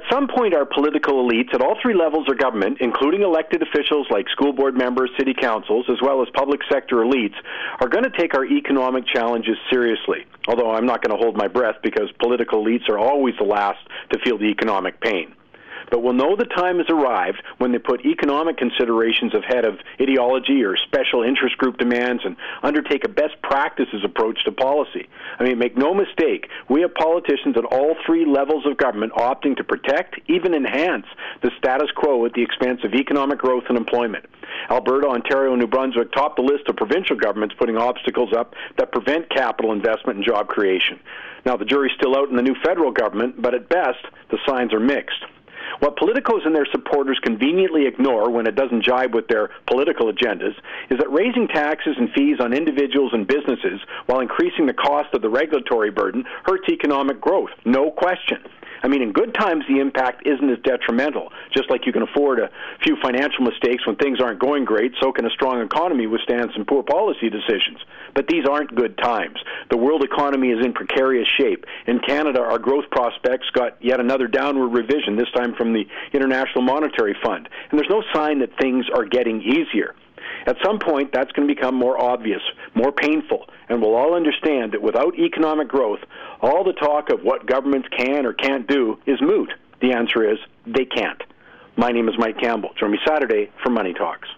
At some point, our political elites at all three levels of government, including elected officials like school board members, city councils, as well as public sector elites, are going to take our economic challenges seriously. Although I'm not going to hold my breath because political elites are always the last to feel the economic pain but will know the time has arrived when they put economic considerations ahead of ideology or special interest group demands and undertake a best practices approach to policy. I mean, make no mistake, we have politicians at all three levels of government opting to protect, even enhance, the status quo at the expense of economic growth and employment. Alberta, Ontario, and New Brunswick top the list of provincial governments putting obstacles up that prevent capital investment and job creation. Now, the jury's still out in the new federal government, but at best, the signs are mixed. What politicos and their supporters conveniently ignore when it doesn't jibe with their political agendas is that raising taxes and fees on individuals and businesses while increasing the cost of the regulatory burden hurts economic growth. No question. I mean, in good times, the impact isn't as detrimental. Just like you can afford a few financial mistakes when things aren't going great, so can a strong economy withstand some poor policy decisions. But these aren't good times. The world economy is in precarious shape. In Canada, our growth prospects got yet another downward revision, this time from the International Monetary Fund. And there's no sign that things are getting easier. At some point, that's going to become more obvious, more painful, and we'll all understand that without economic growth, all the talk of what governments can or can't do is moot. The answer is they can't. My name is Mike Campbell. Join me Saturday for Money Talks.